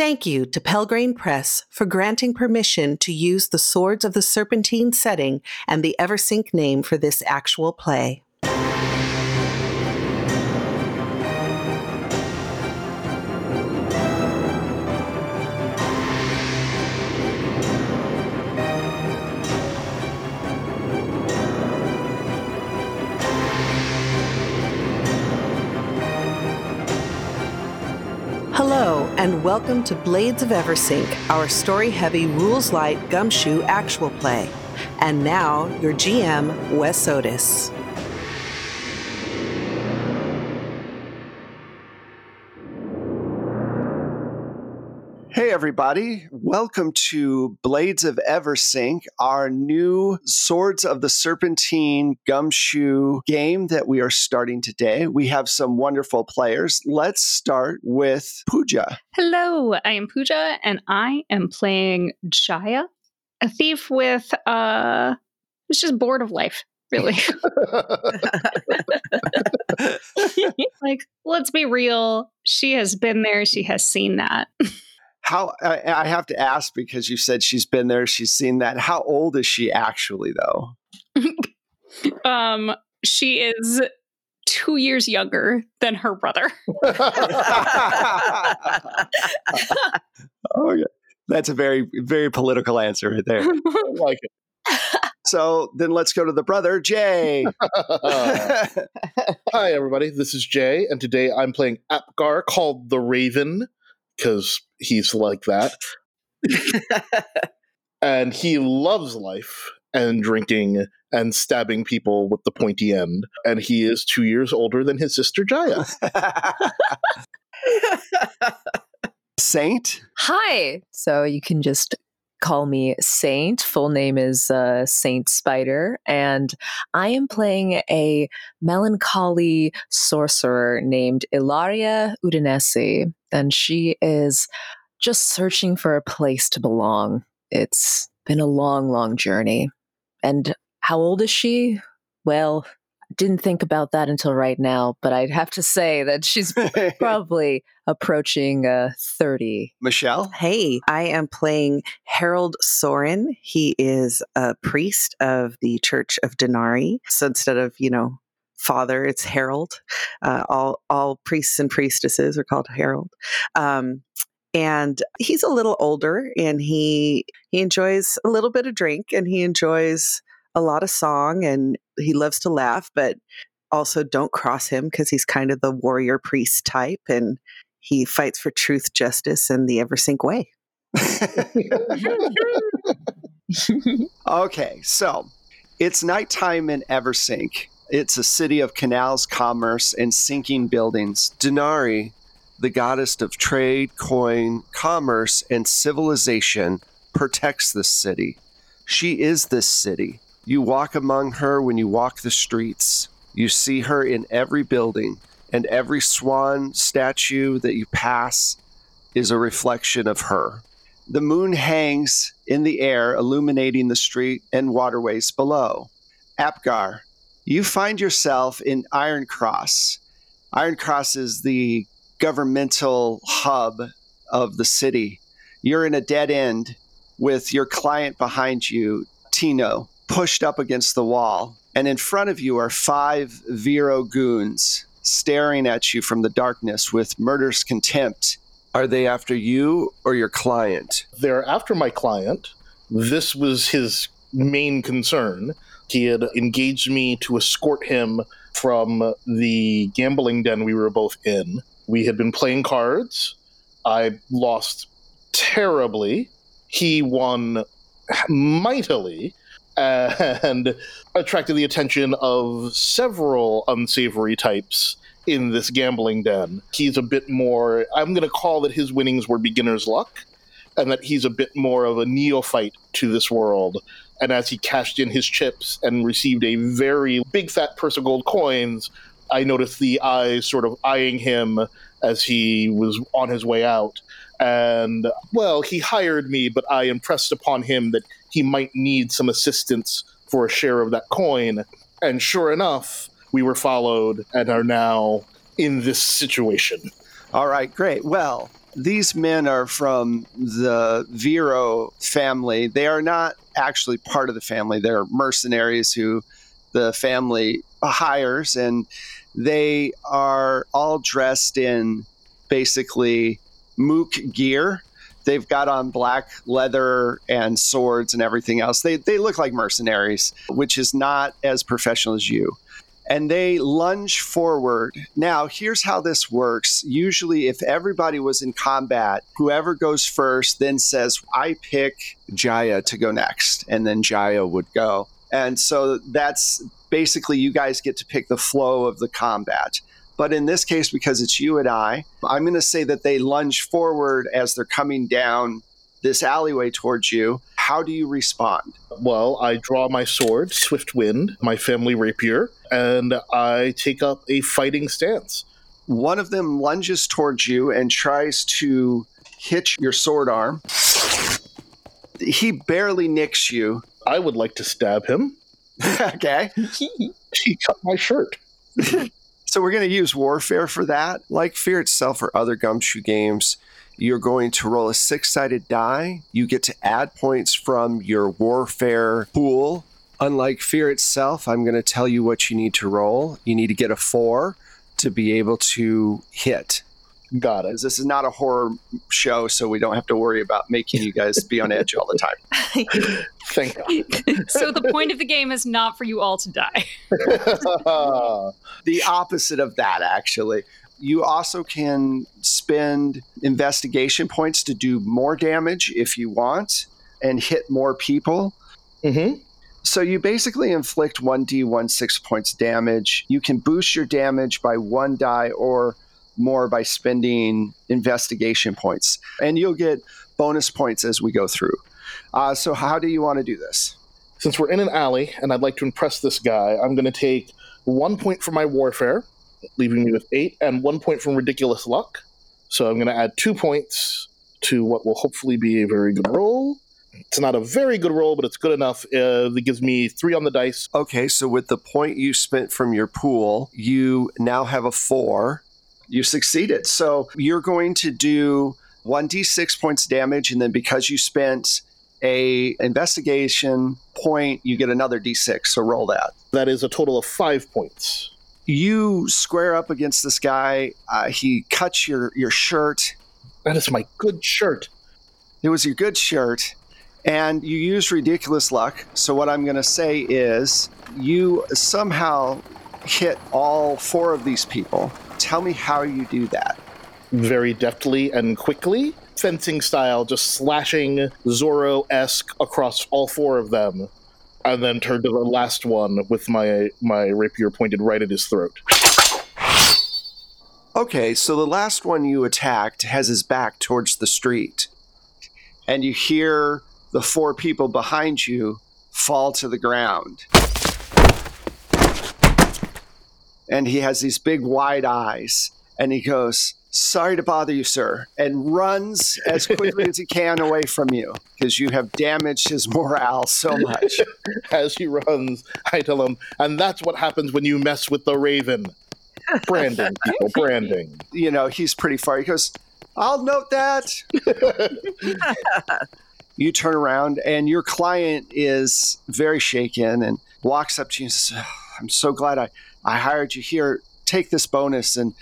Thank you to Pelgrane Press for granting permission to use the Swords of the Serpentine setting and the Eversink name for this actual play. And welcome to Blades of Eversink, our story heavy, rules light gumshoe actual play. And now, your GM, Wes Otis. Hey, everybody. Welcome to Blades of Eversink, our new Swords of the Serpentine gumshoe game that we are starting today. We have some wonderful players. Let's start with Pooja. Hello, I am Pooja, and I am playing Jaya, a thief with, uh, who's just bored of life, really. like, let's be real. She has been there, she has seen that. How I, I have to ask because you said she's been there, she's seen that. How old is she actually, though? um, she is two years younger than her brother. okay. That's a very, very political answer right there. I like it. So then let's go to the brother, Jay. Hi, everybody. This is Jay, and today I'm playing Apgar called the Raven because he's like that. and he loves life and drinking and stabbing people with the pointy end. And he is two years older than his sister Jaya. Saint? Hi. So you can just call me Saint. Full name is uh, Saint Spider, and I am playing a melancholy sorcerer named Ilaria Udinese, and she is just searching for a place to belong. It's been a long, long journey. And how old is she? Well, didn't think about that until right now, but I'd have to say that she's probably approaching uh, 30. Michelle? Hey, I am playing Herald Soren. He is a priest of the Church of Denari. So instead of, you know, father, it's Herald. Uh, all all priests and priestesses are called Herald. Um, and he's a little older and he he enjoys a little bit of drink and he enjoys a lot of song and he loves to laugh but also don't cross him because he's kind of the warrior priest type and he fights for truth justice and the eversink way okay, so it's nighttime in Eversink. It's a city of canals, commerce, and sinking buildings. Denari, the goddess of trade, coin, commerce, and civilization, protects this city. She is this city. You walk among her when you walk the streets. You see her in every building, and every swan statue that you pass is a reflection of her. The moon hangs in the air, illuminating the street and waterways below. Apgar, you find yourself in Iron Cross. Iron Cross is the governmental hub of the city. You're in a dead end with your client behind you, Tino, pushed up against the wall. And in front of you are five Vero goons staring at you from the darkness with murderous contempt. Are they after you or your client? They're after my client. This was his main concern. He had engaged me to escort him from the gambling den we were both in. We had been playing cards. I lost terribly. He won mightily and attracted the attention of several unsavory types in this gambling den. He's a bit more, I'm going to call that his winnings were beginner's luck, and that he's a bit more of a neophyte to this world. And as he cashed in his chips and received a very big fat purse of gold coins, I noticed the eyes sort of eyeing him as he was on his way out. And, well, he hired me, but I impressed upon him that he might need some assistance for a share of that coin. And sure enough, we were followed and are now in this situation. All right, great. Well, these men are from the Vero family. They are not actually part of the family. They're mercenaries who the family hires, and they are all dressed in basically mook gear. They've got on black leather and swords and everything else. They, they look like mercenaries, which is not as professional as you and they lunge forward. Now, here's how this works. Usually, if everybody was in combat, whoever goes first then says, I pick Jaya to go next, and then Jaya would go. And so that's basically you guys get to pick the flow of the combat. But in this case, because it's you and I, I'm going to say that they lunge forward as they're coming down this alleyway towards you. How do you respond? Well, I draw my sword, Swift Wind, my family rapier, and I take up a fighting stance. One of them lunges towards you and tries to hitch your sword arm. He barely nicks you. I would like to stab him. okay. he cut my shirt. so we're going to use warfare for that. Like Fear itself or other gumshoe games, you're going to roll a six sided die. You get to add points from your warfare pool. Unlike Fear itself, I'm going to tell you what you need to roll. You need to get a four to be able to hit. Got it. This is not a horror show, so we don't have to worry about making you guys be on edge all the time. Thank God. so the point of the game is not for you all to die. the opposite of that, actually. You also can spend investigation points to do more damage if you want and hit more people. Mm-hmm. So you basically inflict 1d1 6 points damage. You can boost your damage by one die or more by spending investigation points. And you'll get bonus points as we go through. Uh, so, how do you want to do this? Since we're in an alley and I'd like to impress this guy, I'm going to take one point for my warfare leaving me with eight, and one point from ridiculous luck. So I'm going to add two points to what will hopefully be a very good roll. It's not a very good roll, but it's good enough. Uh, it gives me three on the dice. Okay, so with the point you spent from your pool, you now have a four. You succeeded. So you're going to do 1d6 points damage, and then because you spent a investigation point, you get another d6. So roll that. That is a total of five points you square up against this guy. Uh, he cuts your your shirt. That is my good shirt. It was your good shirt, and you use ridiculous luck. So what I'm going to say is, you somehow hit all four of these people. Tell me how you do that. Very deftly and quickly, fencing style, just slashing Zorro esque across all four of them and then turned to the last one with my my rapier pointed right at his throat. Okay, so the last one you attacked has his back towards the street, and you hear the four people behind you fall to the ground. And he has these big wide eyes, and he goes, sorry to bother you, sir, and runs as quickly as he can away from you because you have damaged his morale so much. as he runs, I tell him, and that's what happens when you mess with the raven. Branding, people, branding. You know, he's pretty far. He goes, I'll note that. you turn around, and your client is very shaken and walks up to you and says, I'm so glad I, I hired you here. Take this bonus and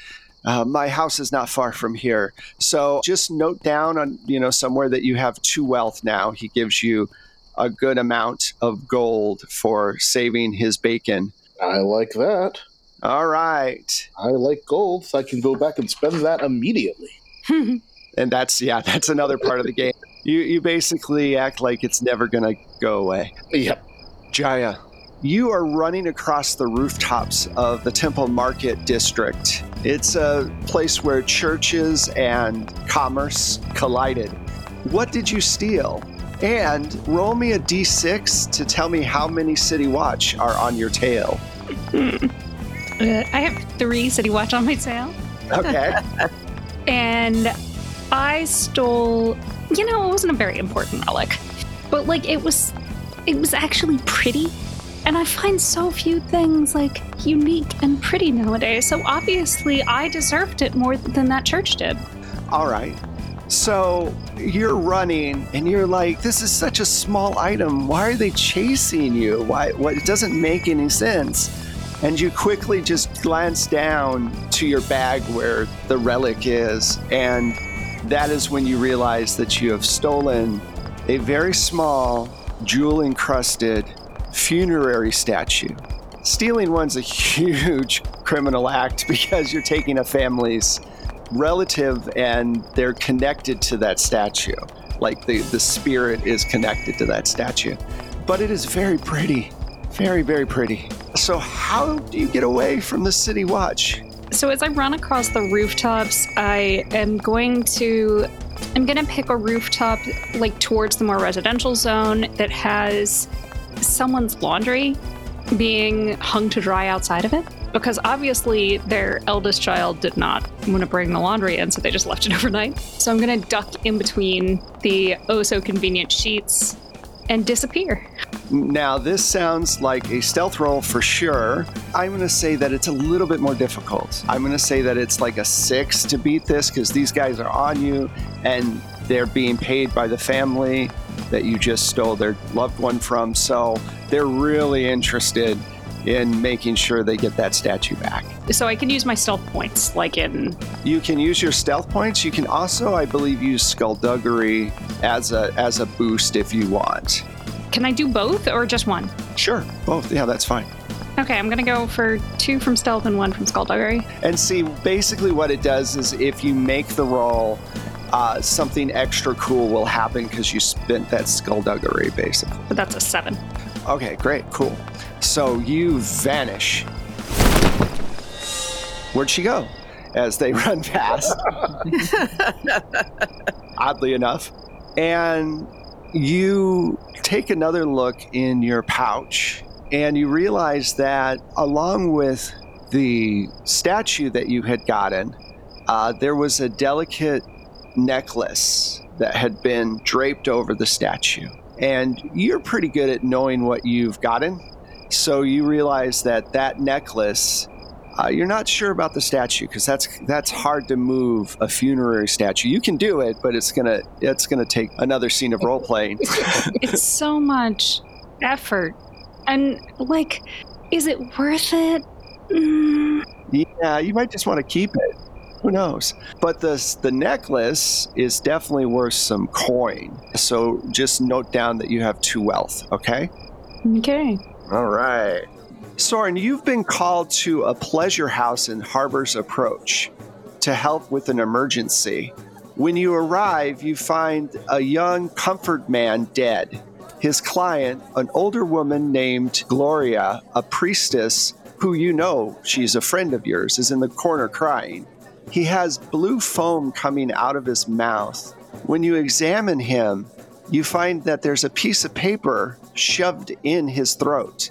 uh, my house is not far from here. So just note down on, you know, somewhere that you have two wealth now. He gives you a good amount of gold for saving his bacon. I like that. All right. I like gold, so I can go back and spend that immediately. and that's yeah, that's another part of the game. You you basically act like it's never gonna go away. Yep. Jaya, you are running across the rooftops of the Temple Market District. It's a place where churches and commerce collided. What did you steal? And roll me a d6 to tell me how many City Watch are on your tail. uh, I have three City Watch on my tail. Okay. and I stole, you know, it wasn't a very important relic, but like it was, it was actually pretty And I find so few things like unique and pretty nowadays. So obviously, I deserved it more than that church did. All right. So you're running and you're like, this is such a small item. Why are they chasing you? Why what it doesn't make any sense. And you quickly just glance down to your bag where the relic is, and that is when you realize that you have stolen a very small, jewel encrusted funerary statue. Stealing one's a huge criminal act because you're taking a family's relative and they're connected to that statue. Like the, the spirit is connected to that statue. But it is very pretty. Very, very pretty. So, how do you get away from the city watch? So as I run across the rooftops, I am going to I'm going to pick a rooftop like towards the more residential zone that has someone's laundry being hung to dry outside of it because obviously their eldest child did not want to bring the laundry in, so they just left it overnight. So I'm going to duck in between the oh so convenient sheets and disappear. Now, this sounds like a stealth roll for sure. I'm going to say that it's a little bit more difficult. I'm going to say that it's like a six to beat this because these guys are on you and they're being paid by the family that you just stole their loved one from. So they're really interested in making sure they get that statue back. So I can use my stealth points, like in You can use your stealth points. You can also, I believe, use skullduggery as a as a boost if you want. can I do both or just one? Sure, both. Yeah, that's fine. Okay, I'm gonna go for two from stealth and one from skullduggery. And see, basically, what it does is if you make the roll, uh, something extra cool will happen because you spent that skullduggery, basically. But that's a seven. Okay, great, cool. So you vanish. Where'd she go? As they run past, oddly enough. And you take another look in your pouch and you realize that along with the statue that you had gotten, uh, there was a delicate necklace that had been draped over the statue. And you're pretty good at knowing what you've gotten. So you realize that that necklace, uh, you're not sure about the statue because that's that's hard to move a funerary statue. You can do it, but it's gonna it's gonna take another scene of role playing. it's so much effort. And, like, is it worth it? Mm, yeah, you might just want to keep it. Who knows? But the the necklace is definitely worth some coin. So just note down that you have two wealth. Okay. okay. All right. Soren, you've been called to a pleasure house in Harbor's Approach to help with an emergency. When you arrive, you find a young comfort man dead. His client, an older woman named Gloria, a priestess who you know she's a friend of yours, is in the corner crying. He has blue foam coming out of his mouth. When you examine him, you find that there's a piece of paper shoved in his throat.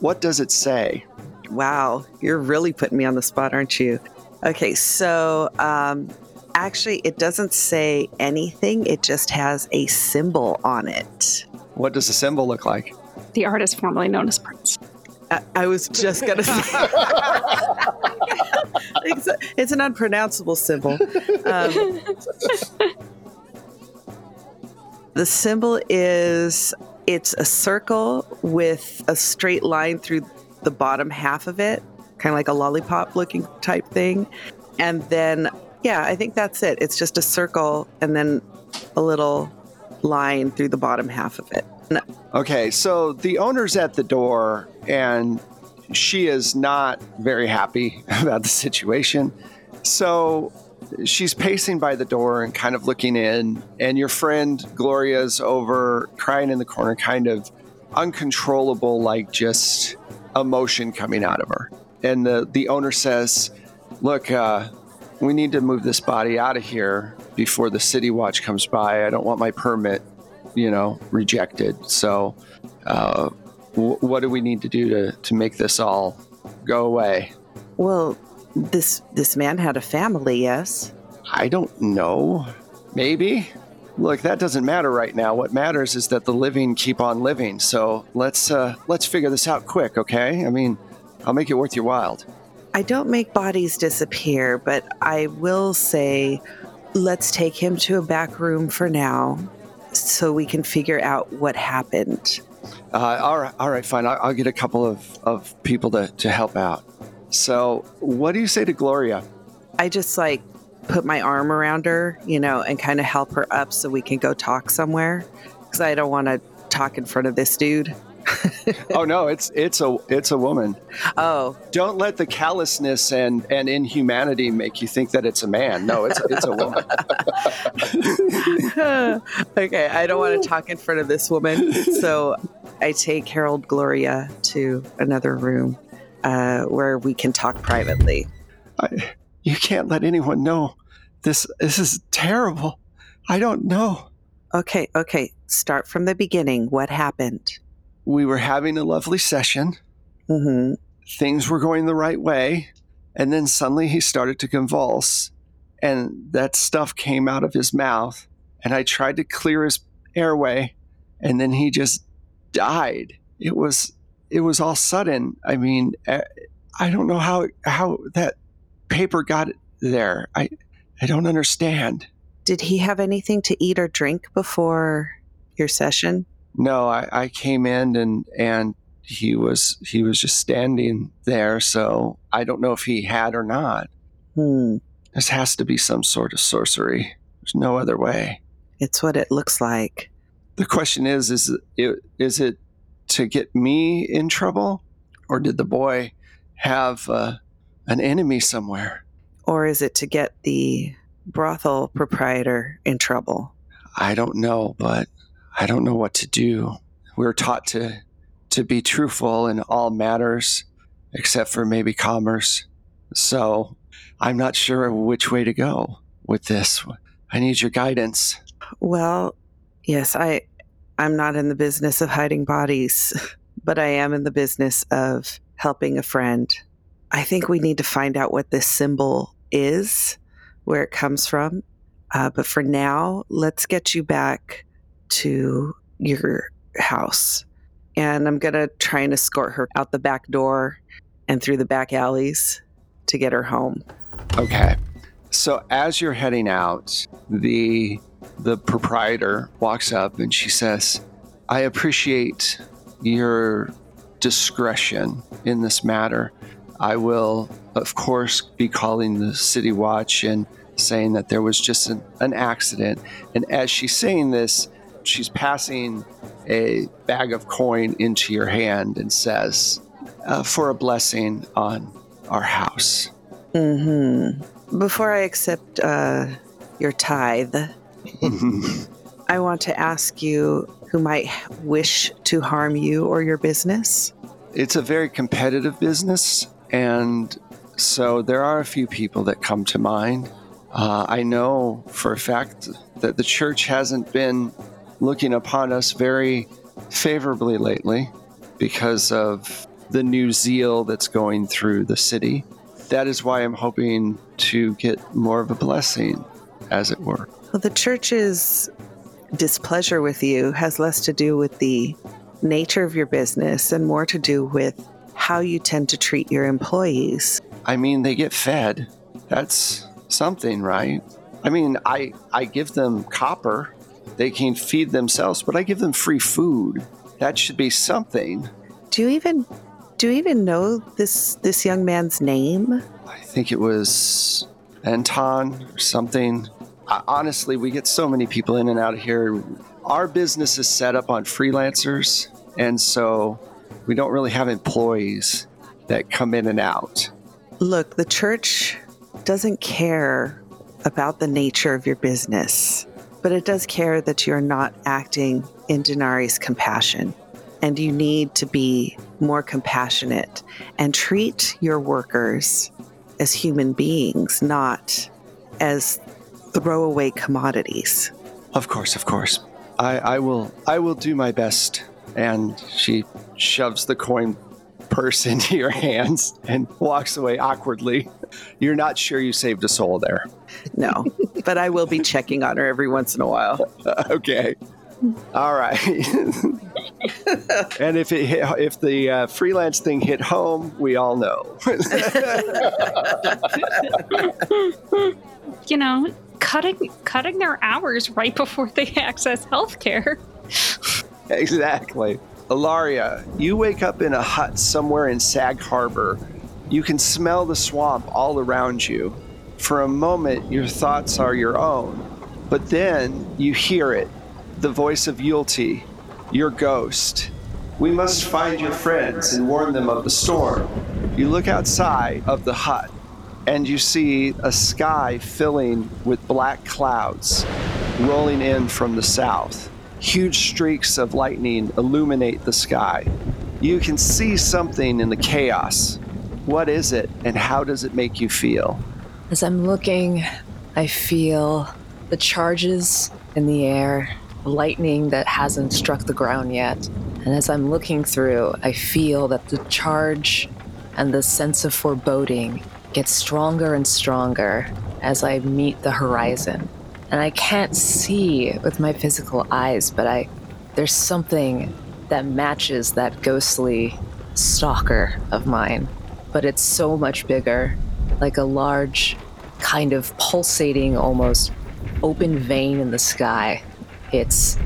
What does it say? Wow, you're really putting me on the spot, aren't you? Okay, so um, actually, it doesn't say anything, it just has a symbol on it. What does the symbol look like? The artist formerly known as Prince. I, I was just going to say. It's, it's an unpronounceable symbol. Um, the symbol is it's a circle with a straight line through the bottom half of it, kind of like a lollipop looking type thing. And then, yeah, I think that's it. It's just a circle and then a little line through the bottom half of it. And Okay, so the owner's at the door and she is not very happy about the situation. So she's pacing by the door and kind of looking in, and your friend Gloria's over crying in the corner, kind of uncontrollable, like just emotion coming out of her. And the, the owner says, Look, uh, we need to move this body out of here before the city watch comes by. I don't want my permit, you know, rejected. So, uh, w- what do we need to do to, to make this all go away? well, this this man had a family, yes. I don't know. Maybe. Look, that doesn't matter right now. What matters is that the living keep on living. So let's uh, let's figure this out quick, okay? I mean, I'll make it worth your while. I don't make bodies disappear, but I will say let's take him to a back room for now so we can figure out what happened. Uh, all right, all right, fine. I'll, I'll get a couple of, of people to, to help out. So, what do you say to Gloria? I just like put my arm around her, you know, and kind of help her up so we can go talk somewhere because I don't want to talk in front of this dude. Oh no, it's it's a it's a woman. Oh, Don't let the callousness and and inhumanity make you think that it's a man. No, it's it's a woman. okay. I don't want to talk in front of this woman, so I take Herald Gloria to another room uh, where we can talk privately. I, you can't let anyone know. This this is terrible. I don't know. Okay, okay. Start from the beginning. What happened? We were having a lovely session. Mm-hmm. Things were going the right way, and then suddenly he started to convulse, and that stuff came out of his mouth. And I tried to clear his airway, and then he just died. It was it was all sudden. I mean, I, I don't know how how that paper got there. I I don't understand. Did he have anything to eat or drink before your session? No, I, I came in and and he was he was just standing there. So I don't know if he had or not. Hmm. This has to be some sort of sorcery. There's no other way. It's what it looks like. The question is: is it is it to get me in trouble, or did the boy have uh, an enemy somewhere? Or is it to get the brothel proprietor in trouble? I don't know, but I don't know what to do. We're taught to to be truthful in all matters, except for maybe commerce. So I'm not sure which way to go with this. I need your guidance. Well, yes, I I'm not in the business of hiding bodies, but I am in the business of helping a friend. I think we need to find out what this symbol is, where it comes from. Uh, but for now, let's get you back to your house. And I'm going to try and escort her out the back door and through the back alleys to get her home. Okay. So as you're heading out, the the proprietor walks up and she says, "I appreciate your discretion in this matter. I will, of course, be calling the city watch and saying that there was just an, an accident. And as she's saying this, she's passing a bag of coin into your hand and says, uh, "For a blessing on our house." hmm Before I accept uh, your tithe, I want to ask you who might wish to harm you or your business. it's a very competitive business, and so there are a few people that come to mind. Uh, I know for a fact that the church hasn't been looking upon us very favorably lately because of the new zeal that's going through the city. That is why I'm hoping to get more of a blessing, as it were. Well, the church's displeasure with you has less to do with the nature of your business and more to do with how you tend to treat your employees. I mean, they get fed. That's something, right? I mean, I I give them copper. They can feed themselves, but I give them free food. That should be something. Do you even do you even know this this young man's name? I think it was Anton or something. I, honestly, we get so many people in and out of here. Our business is set up on freelancers, and so we don't really have employees that come in and out. Look, the church doesn't care about the nature of your business, but it does care that you're not acting in Denari's compassion. And you need to be more compassionate and treat your workers as human beings, not as throwaway commodities. Of course, of course. I, I will I will do my best. And she shoves the coin purse into your hands and walks away awkwardly. You're not sure you saved a soul there. No, but I will be checking on her every once in a while. okay. All right. and if it hit, if the uh, freelance thing hit home, we all know. you know, cutting cutting their hours right before they access healthcare. exactly. Ilaria, you wake up in a hut somewhere in Sag Harbor. You can smell the swamp all around you. For a moment, your thoughts are your own, but then you hear it the voice of Yulte, your ghost. We must find your friends and warn them of the storm. You look outside of the hut and you see a sky filling with black clouds rolling in from the south. Huge streaks of lightning illuminate the sky. You can see something in the chaos. What is it and how does it make you feel? As I'm looking, I feel the charges in the air lightning that hasn't struck the ground yet. And as I'm looking through, I feel that the charge and the sense of foreboding gets stronger and stronger as I meet the horizon. And I can't see with my physical eyes, but I there's something that matches that ghostly stalker of mine, but it's so much bigger, like a large kind of pulsating almost open vein in the sky it's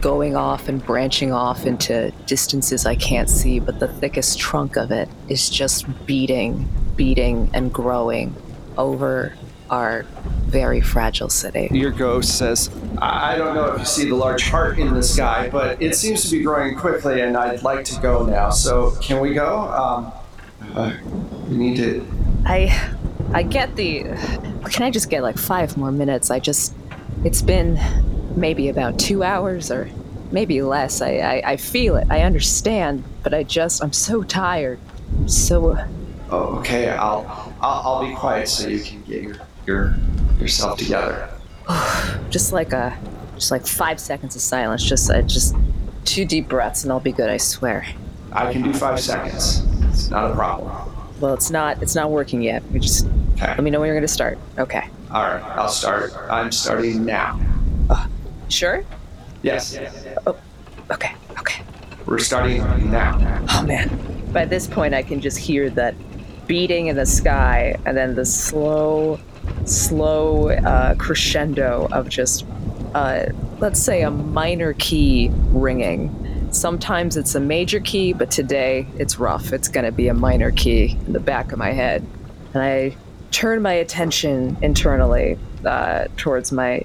going off and branching off into distances I can't see, but the thickest trunk of it is just beating, beating, and growing over our very fragile city. Your ghost says, I don't know if you see the large heart in the sky, but it seems to be growing quickly, and I'd like to go now. So, can we go? Um, uh, we need to. I, I get the. Can I just get like five more minutes? I just. It's been maybe about two hours or maybe less. I, I, I feel it. I understand, but I just, I'm so tired. I'm so. Oh, okay. I'll, I'll, I'll be quiet so you can get your, your yourself together. just like a, just like five seconds of silence. Just, uh, just two deep breaths, and I'll be good. I swear. I can do five seconds. It's not a problem. Well, it's not. It's not working yet. We just. Okay. Let me know when you're going to start. Okay. All right. I'll start. I'm starting now. Sure? Yes. Oh, okay, okay. We're starting now. Oh man. By this point, I can just hear that beating in the sky and then the slow, slow uh, crescendo of just, uh, let's say, a minor key ringing. Sometimes it's a major key, but today it's rough. It's going to be a minor key in the back of my head. And I turn my attention internally uh, towards my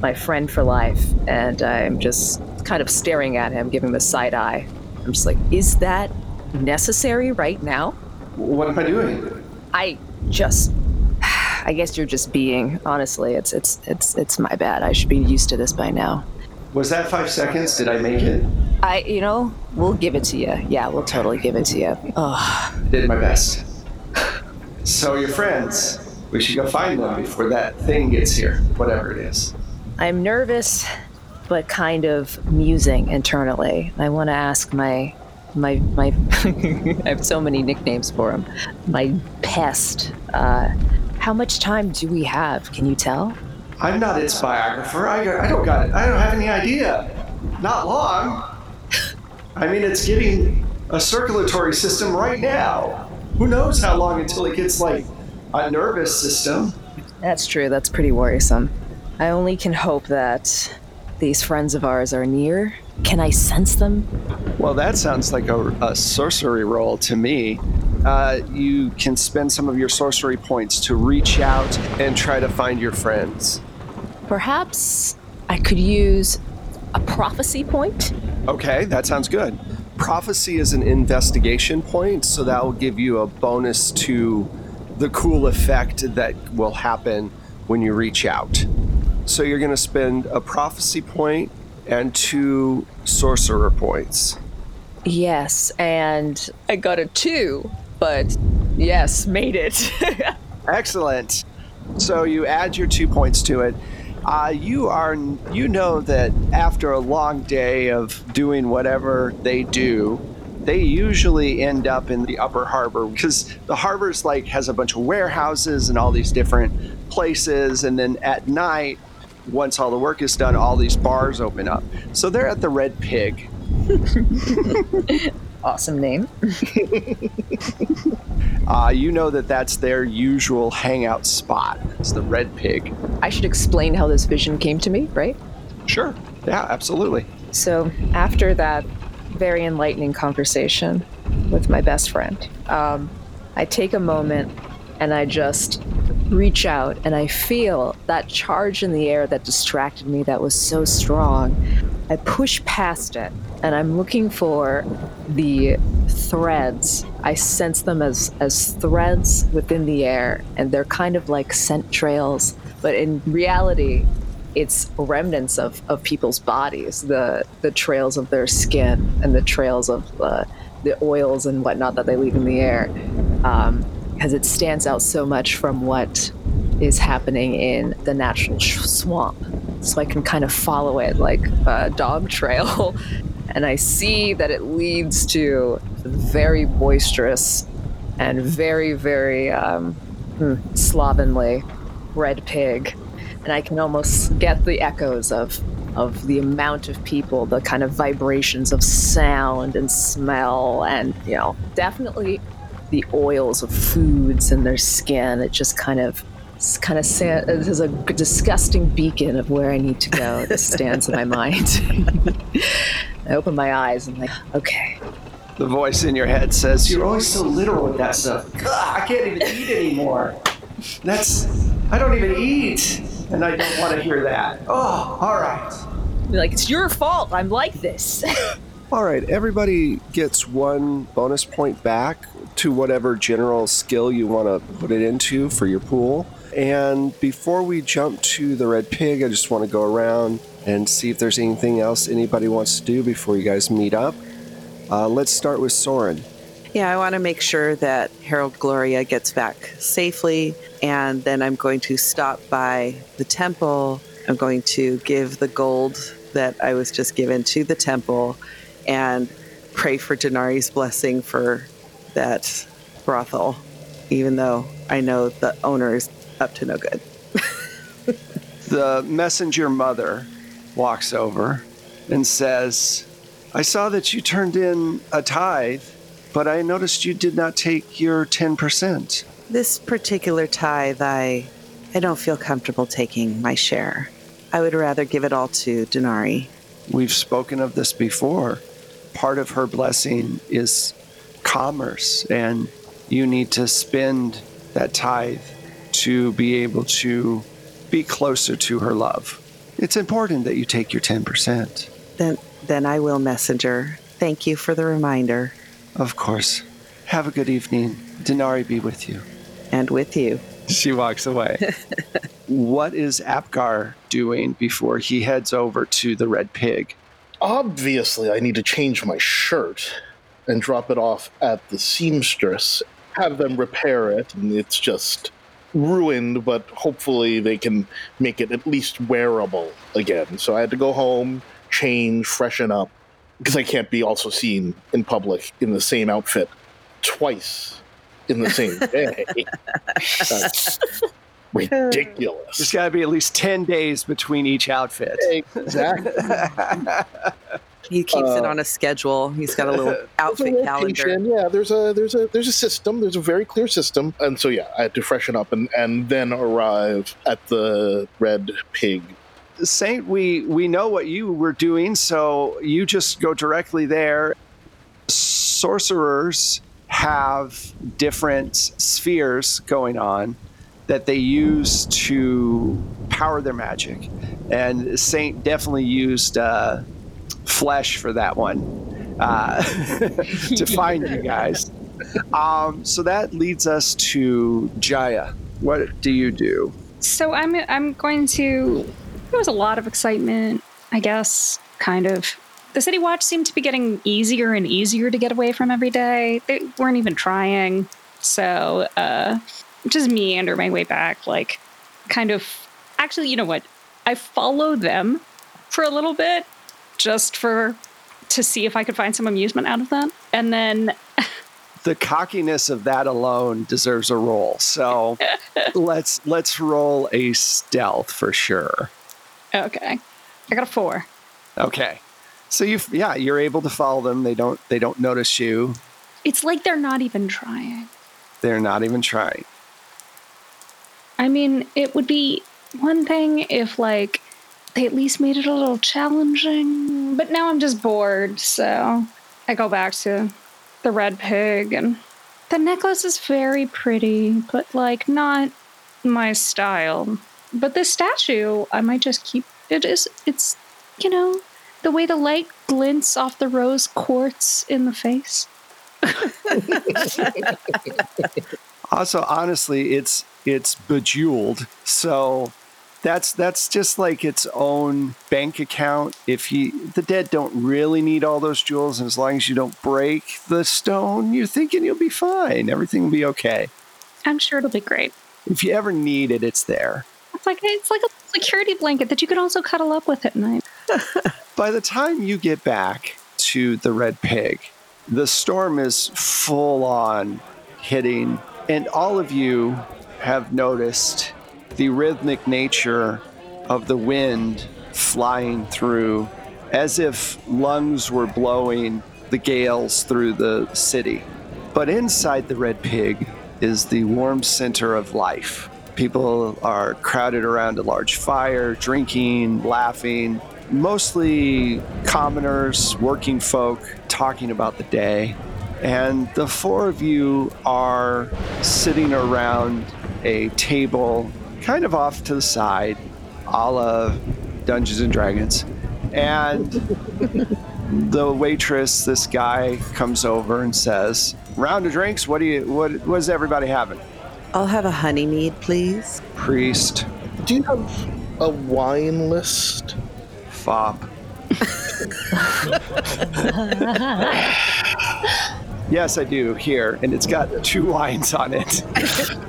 my friend for life, and I'm just kind of staring at him, giving him a side eye. I'm just like, is that necessary right now? What am I doing? I just I guess you're just being. Honestly, it's it's it's it's my bad. I should be used to this by now. Was that five seconds? Did I make it? I, you know, we'll give it to you. Yeah, we'll totally give it to you. Oh. I did my best. So your friends, we should go find them before that thing gets here, whatever it is. I'm nervous, but kind of musing internally. I want to ask my my my. I have so many nicknames for him. My pest. Uh, how much time do we have? Can you tell? I'm not its biographer. I, I don't got. I don't have any idea. Not long. I mean, it's getting a circulatory system right now. Who knows how long until it gets like a nervous system? That's true. That's pretty worrisome. I only can hope that these friends of ours are near. Can I sense them? Well, that sounds like a, a sorcery roll to me. Uh, you can spend some of your sorcery points to reach out and try to find your friends. Perhaps I could use a prophecy point? Okay, that sounds good. Prophecy is an investigation point, so that will give you a bonus to the cool effect that will happen when you reach out. So you're going to spend a prophecy point and two sorcerer points. Yes, and I got a two, but yes, made it. Excellent. So you add your two points to it. Uh, you are you know that after a long day of doing whatever they do, they usually end up in the upper harbor because the harbor's like has a bunch of warehouses and all these different places, and then at night, once all the work is done, all these bars open up. So they're at the Red Pig. Awesome name. Uh, you know that that's their usual hangout spot. It's the Red Pig. I should explain how this vision came to me, right? Sure. Yeah, absolutely. So, after that very enlightening conversation with my best friend, um, I take a moment and I just reach out and I feel that charge in the air that distracted me that was so strong. I push past it and I'm looking for the threads. I sense them as, as threads within the air and they're kind of like scent trails, but in reality, it's remnants of, of people's bodies, the the trails of their skin and the trails of uh, the oils and whatnot that they leave in the air, because it stands out so much from what is happening in the natural sh- swamp. So I can kind of follow it like a dog trail, and I see that it leads to very boisterous and very very um, hmm, slovenly red pig and I can almost get the echoes of of the amount of people, the kind of vibrations of sound and smell, and you know, definitely the oils of foods and their skin. It just kind of kind of sa- it uh, is a disgusting beacon of where I need to go. This stands in my mind. I open my eyes and like, okay, The voice in your head says, You're always so literal with that stuff. Ugh, I can't even eat anymore. That's, I don't even eat. And I don't want to hear that. Oh, all right. Be like it's your fault. I'm like this. All right, everybody gets one bonus point back to whatever general skill you want to put it into for your pool. And before we jump to the red pig, I just want to go around and see if there's anything else anybody wants to do before you guys meet up. Uh, let's start with Soren. Yeah, I want to make sure that Herald Gloria gets back safely, and then I'm going to stop by the temple. I'm going to give the gold that I was just given to the temple and pray for Denari's blessing for that brothel, even though I know the owner is up to no good. The messenger mother walks over and says, I saw that you turned in a tithe, but I noticed you did not take your 10%. This particular tithe, I, I don't feel comfortable taking my share. I would rather give it all to Denari. We've spoken of this before. Part of her blessing is commerce, and you need to spend that tithe to be able to be closer to her love. It's important that you take your 10%. Then, then I will, messenger. Thank you for the reminder, Of course. Have a good evening. Denari be with you. and with you. She walks away. what is Apgar doing before he heads over to the Red Pig? Obviously, I need to change my shirt and drop it off at the seamstress, have them repair it, and it's just ruined, but hopefully they can make it at least wearable again. So I had to go home, change, freshen up, because I can't be also seen in public in the same outfit twice in the same day. That's ridiculous. There's got to be at least 10 days between each outfit. Exactly. He keeps it Uh, on a schedule. He's got a little outfit a calendar. Yeah, there's a there's a there's a system. There's a very clear system, and so yeah, I had to freshen up and and then arrive at the Red Pig. Saint, we, we know what you were doing, so you just go directly there. Sorcerers have different spheres going on that they use to power their magic. And Saint definitely used uh, flesh for that one uh, to find you guys. Um, so that leads us to Jaya. What do you do? So I'm I'm going to. There was a lot of excitement, I guess. Kind of. The city watch seemed to be getting easier and easier to get away from every day. They weren't even trying. So, uh, just meander my way back, like, kind of. Actually, you know what? I followed them for a little bit, just for to see if I could find some amusement out of that, and then the cockiness of that alone deserves a roll. So let's let's roll a stealth for sure. Okay. I got a four. Okay. So you yeah, you're able to follow them. They don't they don't notice you. It's like they're not even trying. They're not even trying. I mean, it would be one thing if, like, they at least made it a little challenging, but now I'm just bored, so I go back to the red pig, and the necklace is very pretty, but, like, not my style. But this statue, I might just keep it is, it's, you know, the way the light glints off the rose quartz in the face. Also, honestly, it's it's bejeweled. So that's that's just like its own bank account. If you the dead don't really need all those jewels, and as long as you don't break the stone, you're thinking you'll be fine. Everything will be okay. I'm sure it'll be great. If you ever need it, it's there. It's like it's like a security blanket that you can also cuddle up with at night. By the time you get back to the Red Pig, the storm is full on hitting, and all of you have noticed the rhythmic nature of the wind flying through as if lungs were blowing the gales through the city. But inside the Red Pig is the warm center of life. People are crowded around a large fire, drinking, laughing, mostly commoners, working folk, talking about the day. And the four of you are sitting around a table kind of off to the side, a la Dungeons and Dragons. And the waitress, this guy, comes over and says, Round of drinks, what do you what what is everybody having? I'll have a honey mead, please. Priest, Do you have a wine list? fop. yes, I do here, and it's got two wines on it.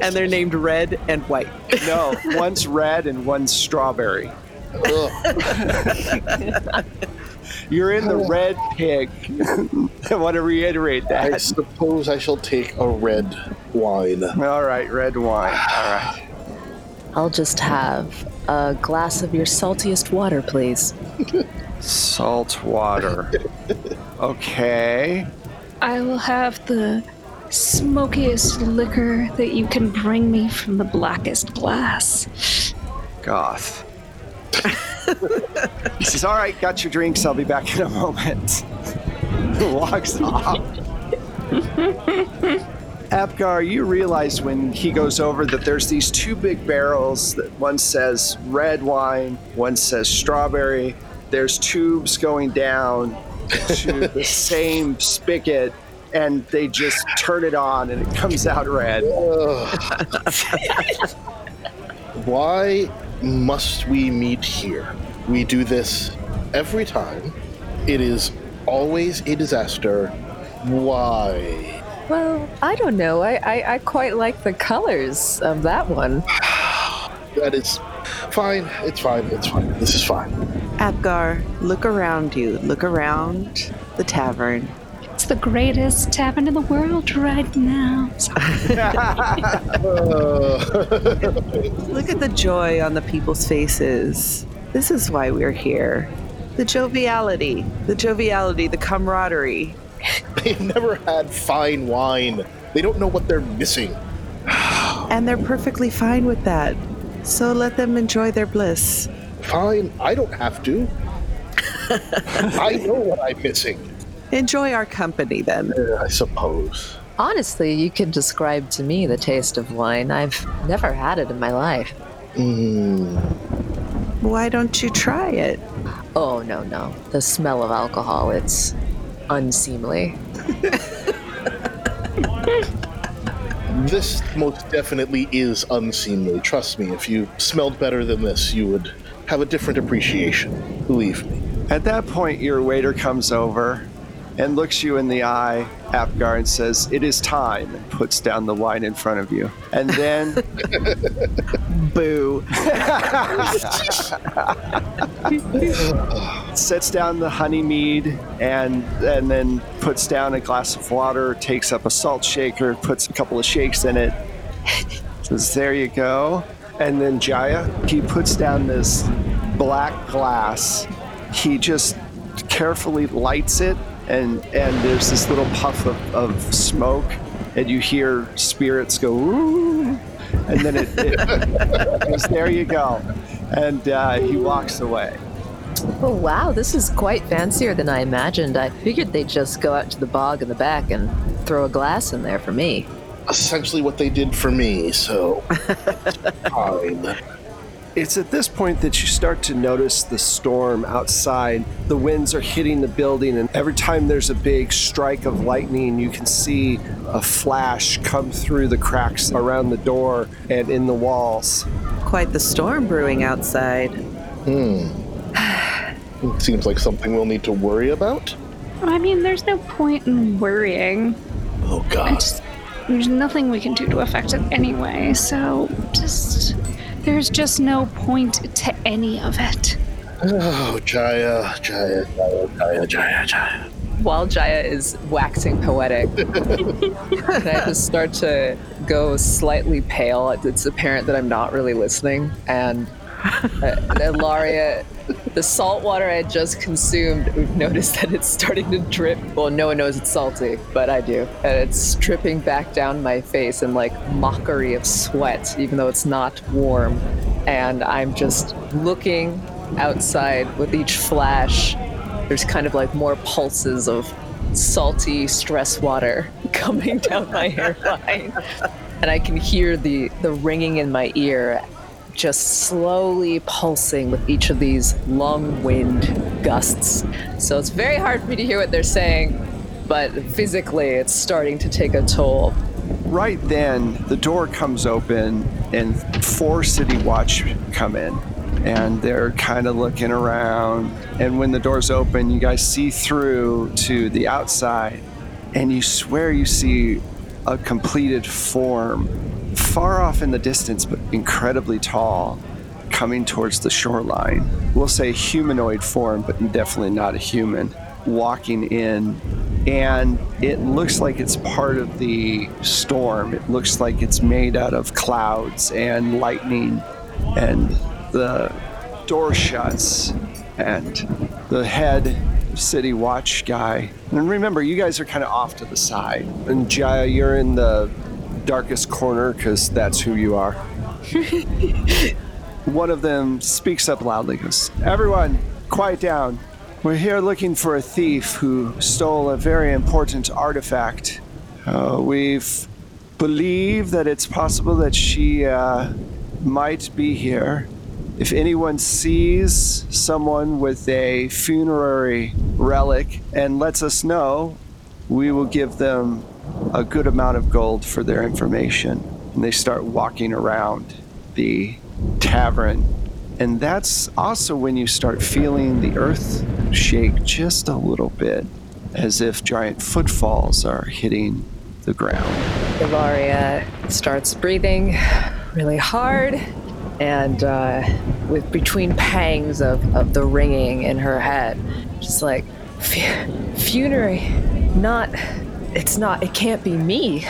And they're named red and white. No, one's red and one's strawberry. You're in the red pig. I want to reiterate that. I suppose I shall take a red wine. All right, red wine. All right. I'll just have a glass of your saltiest water, please. Salt water. Okay. I will have the smokiest liquor that you can bring me from the blackest glass. Goth. he says, All right, got your drinks. I'll be back in a moment. Walks off. Apgar, you realize when he goes over that there's these two big barrels that one says red wine, one says strawberry. There's tubes going down to the same spigot, and they just turn it on and it comes out red. Why must we meet here? We do this every time. It is always a disaster. Why? Well, I don't know. I, I, I quite like the colors of that one. That is fine. It's fine. It's fine. This is fine. Apgar, look around you. Look around the tavern. It's the greatest tavern in the world right now. Look at the joy on the people's faces. This is why we're here. The joviality, the joviality, the camaraderie. they've never had fine wine. They don't know what they're missing. And they're perfectly fine with that. So let them enjoy their bliss. Fine. I don't have to. I know what I'm missing. Enjoy our company then. Uh, I suppose. Honestly, you could describe to me the taste of wine. I've never had it in my life. Mm, Why don't you try it? Oh, no, no. The smell of alcohol, it's unseemly. this most definitely is unseemly. Trust me, if you smelled better than this, you would have a different appreciation. Believe me. At that point, your waiter comes over and looks you in the eye, Apgar, and says, It is time, and puts down the wine in front of you. And then Boo. Sets down the honey mead and and then puts down a glass of water, takes up a salt shaker, puts a couple of shakes in it. Says, "There you go." And then Jaya, he puts down this black glass. He just carefully lights it, and and there's this little puff of, of smoke, and you hear spirits go, Ooh, and then it, it goes, "There you go," and uh, he walks away. Oh, wow, this is quite fancier than I imagined. I figured they'd just go out to the bog in the back and throw a glass in there for me. Essentially, what they did for me, so. fine. It's at this point that you start to notice the storm outside. The winds are hitting the building, and every time there's a big strike of lightning, you can see a flash come through the cracks around the door and in the walls. Quite the storm brewing outside. Hmm. It seems like something we'll need to worry about. I mean, there's no point in worrying. Oh, I God. just, there's nothing we can do to affect it anyway, so just. There's just no point to any of it. Oh, Jaya, Jaya, Jaya, Jaya, Jaya, Jaya. While Jaya is waxing poetic, and I just start to go slightly pale. It's apparent that I'm not really listening. And uh, Ilaria, the salt water I had just consumed, we've noticed that it's starting to drip. Well, no one knows it's salty, but I do. And it's dripping back down my face in like mockery of sweat, even though it's not warm. And I'm just looking outside with each flash. There's kind of like more pulses of salty stress water coming down my hairline. And I can hear the, the ringing in my ear just slowly pulsing with each of these long wind gusts. So it's very hard for me to hear what they're saying, but physically it's starting to take a toll. Right then, the door comes open, and four City Watch come in. And they're kind of looking around. And when the doors open, you guys see through to the outside, and you swear you see a completed form far off in the distance, but incredibly tall, coming towards the shoreline. We'll say humanoid form, but definitely not a human, walking in. And it looks like it's part of the storm. It looks like it's made out of clouds and lightning. And the door shuts, and the head city watch guy. And remember, you guys are kind of off to the side. And Jaya, you're in the darkest corner because that's who you are. One of them speaks up loudly, goes, Everyone, quiet down. We're here looking for a thief who stole a very important artifact. Uh, we've believe that it's possible that she uh, might be here. If anyone sees someone with a funerary relic and lets us know, we will give them a good amount of gold for their information. And they start walking around the tavern. And that's also when you start feeling the earth shake just a little bit, as if giant footfalls are hitting the ground. Ilaria starts breathing really hard, and uh, with between pangs of, of the ringing in her head, just like "Fu- funerary, not, it's not, it can't be me.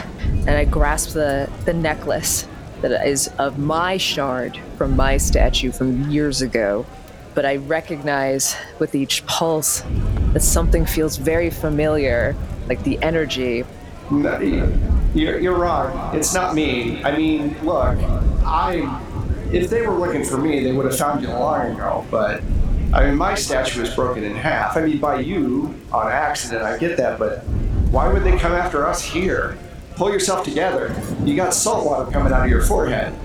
And I grasp the the necklace that is of my shard from my statue from years ago. But I recognize with each pulse that something feels very familiar, like the energy you're, you're wrong. It's not me. I mean, look, I. If they were looking for me, they would have found you a long ago. But I mean, my statue was broken in half. I mean, by you on accident. I get that, but why would they come after us here? Pull yourself together. You got salt water coming out of your forehead.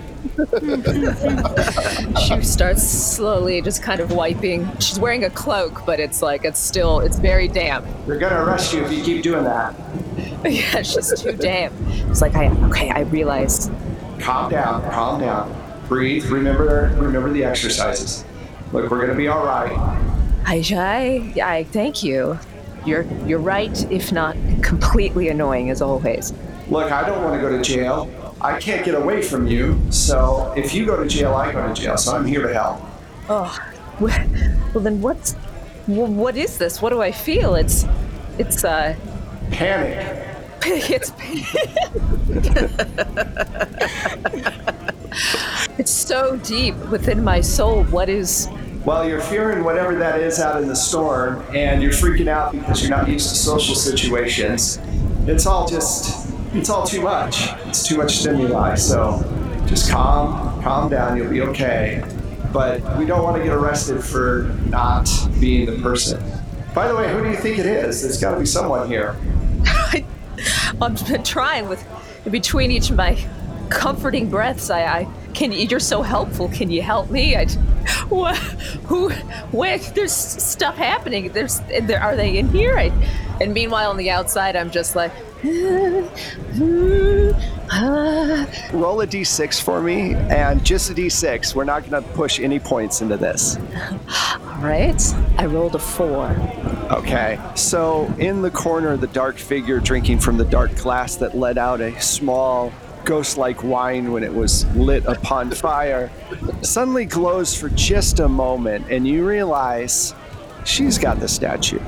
She starts slowly just kind of wiping. She's wearing a cloak, but it's like it's still it's very damp. They're gonna arrest you if you keep doing that. yeah, she's too damp. It's like I okay, I realized. Calm down. Calm down. Breathe. Remember. Remember the exercises. Look, we're gonna be all right. I I, I thank you. You're you're right, if not completely annoying as always. Look, I don't want to go to jail. I can't get away from you. So if you go to jail, I go to jail. So I'm here to help. Oh, well, well then what's what is this? What do I feel? It's it's uh Panic. it's it's so deep within my soul. What is Well, you're fearing whatever that is out in the storm, and you're freaking out because you're not used to social situations. It's all just, it's all too much. It's too much stimuli. So just calm, calm down. You'll be okay. But we don't want to get arrested for not being the person. By the way, who do you think it is? There's got to be someone here. I'm trying with between each of my comforting breaths. I, I can you, you're so helpful. Can you help me? I, what, who, where? There's stuff happening. There's, there, are they in here? I, and meanwhile, on the outside, I'm just like, Roll a d6 for me, and just a d6. We're not going to push any points into this. all right. I rolled a four. Okay. So, in the corner, the dark figure drinking from the dark glass that let out a small ghost like wine when it was lit upon fire suddenly glows for just a moment, and you realize she's got the statue.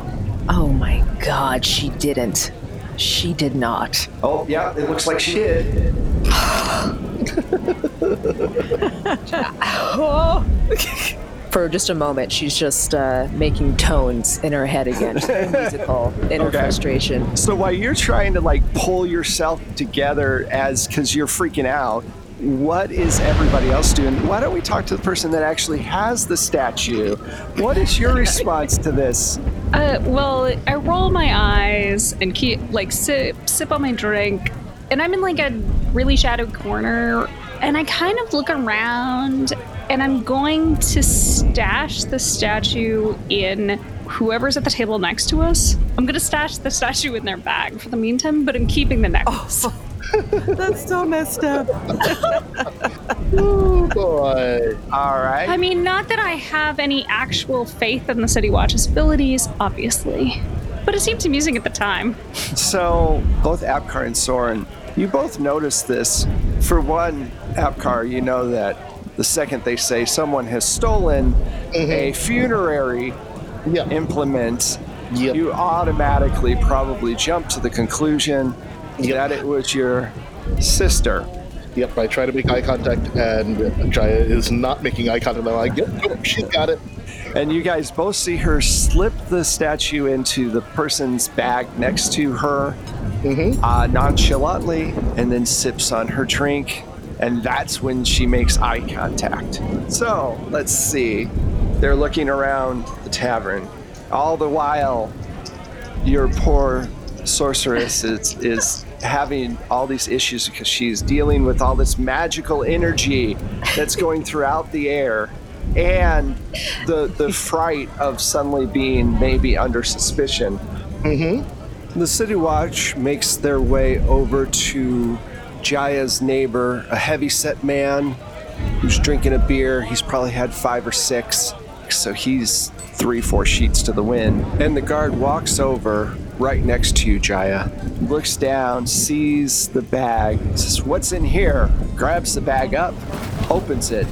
Oh my God, she didn't. She did not. Oh, yeah, it looks like she did. Oh. For just a moment, she's just uh, making tones in her head again, musical in her frustration. So, while you're trying to like pull yourself together as because you're freaking out, what is everybody else doing? Why don't we talk to the person that actually has the statue? What is your response to this? Uh, well, I roll my eyes and keep like sip sip on my drink, and I'm in like a really shadowed corner, and I kind of look around, and I'm going to stash the statue in whoever's at the table next to us. I'm gonna stash the statue in their bag for the meantime, but I'm keeping the necklace. Oh. That's so messed up. Oh boy. All right. I mean, not that I have any actual faith in the City Watch's abilities, obviously, but it seemed amusing at the time. So, both Apcar and Soren, you both noticed this. For one, Apcar, you know that the second they say someone has stolen a funerary Yeah. implement, Yep. you automatically probably jump to the conclusion that it was your sister. Yep. I try to make eye contact, and Jaya is not making eye contact. I'm like, yep, yep, she's got it. And you guys both see her slip the statue into the person's bag next to her uh, nonchalantly and then sips on her drink. And that's when she makes eye contact. So let's see. They're looking around the tavern. All the while, your poor sorceress is, is having all these issues because she's dealing with all this magical energy that's going throughout the air and the the fright of suddenly being maybe under suspicion. Mm-hmm. The City Watch makes their way over to Jaya's neighbor, a heavy-set man who's drinking a beer. He's probably had five or six, so he's three, four sheets to the wind. And the guard walks over right next to you, Jaya. Looks down, sees the bag, says, What's in here? Grabs the bag up, opens it,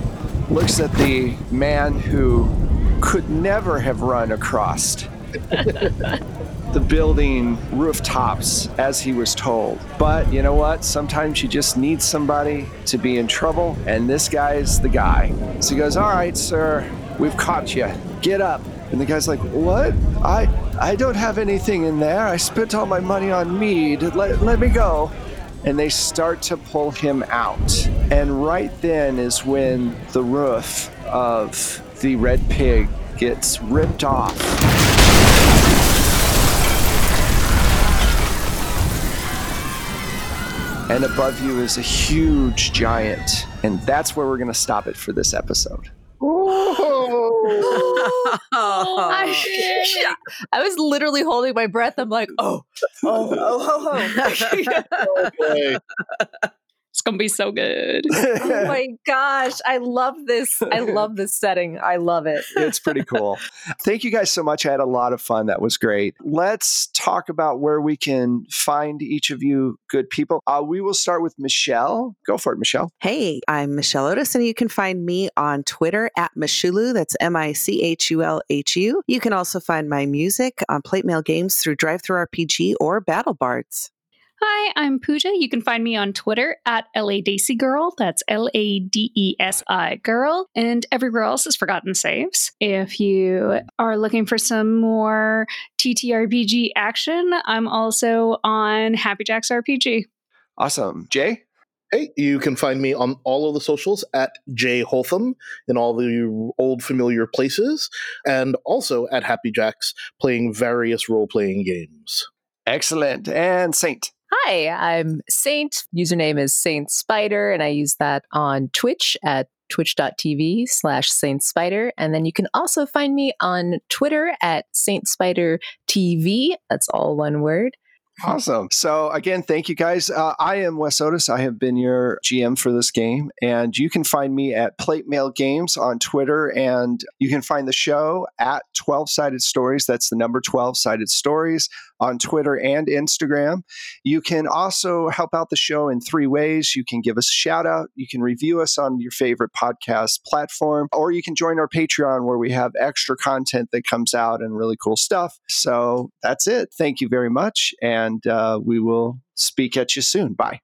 looks at the man who could never have run across the building rooftops as he was told. But you know what? Sometimes you just need somebody to be in trouble, and this guy's the guy. So he goes, All right, sir, we've caught you. Get up. And the guy's like, What? I I don't have anything in there. I spent all my money on mead. Let, let me go. And they start to pull him out. And right then is when the roof of the red pig gets ripped off. And above you is a huge giant. And that's where we're going to stop it for this episode. Oh. I, I was literally holding my breath. I'm like, oh, oh, oh, oh, oh. okay. It's gonna be so good. oh my gosh, I love this. I love this setting. I love it. it's pretty cool. Thank you guys so much. I had a lot of fun. That was great. Let's talk about where we can find each of you good people. Uh, we will start with Michelle. Go for it, Michelle. Hey, I'm Michelle Otis, and you can find me on Twitter at Michulhu. That's M I C H U L H U. You can also find my music on Plate Mail Games through DriveThruRPG or Battle Bards. Hi, I'm Pooja. You can find me on Twitter at LA Girl. That's L A D E S I Girl. And everywhere else is Forgotten Saves. If you are looking for some more TTRPG action, I'm also on Happy Jacks RPG. Awesome. Jay? Hey, you can find me on all of the socials at Jay Holtham in all the old familiar places, and also at Happy Jacks playing various role playing games. Excellent. And Saint. Hi, I'm Saint. Username is Saint Spider, and I use that on Twitch at twitch.tv slash Saint Spider. And then you can also find me on Twitter at Saint Spider TV. That's all one word. Awesome. So, again, thank you guys. Uh, I am Wes Otis. I have been your GM for this game, and you can find me at Plate Mail Games on Twitter, and you can find the show at 12 Sided Stories. That's the number 12 Sided Stories on Twitter and Instagram. You can also help out the show in three ways. You can give us a shout out, you can review us on your favorite podcast platform, or you can join our Patreon where we have extra content that comes out and really cool stuff. So, that's it. Thank you very much. And and uh, we will speak at you soon. Bye.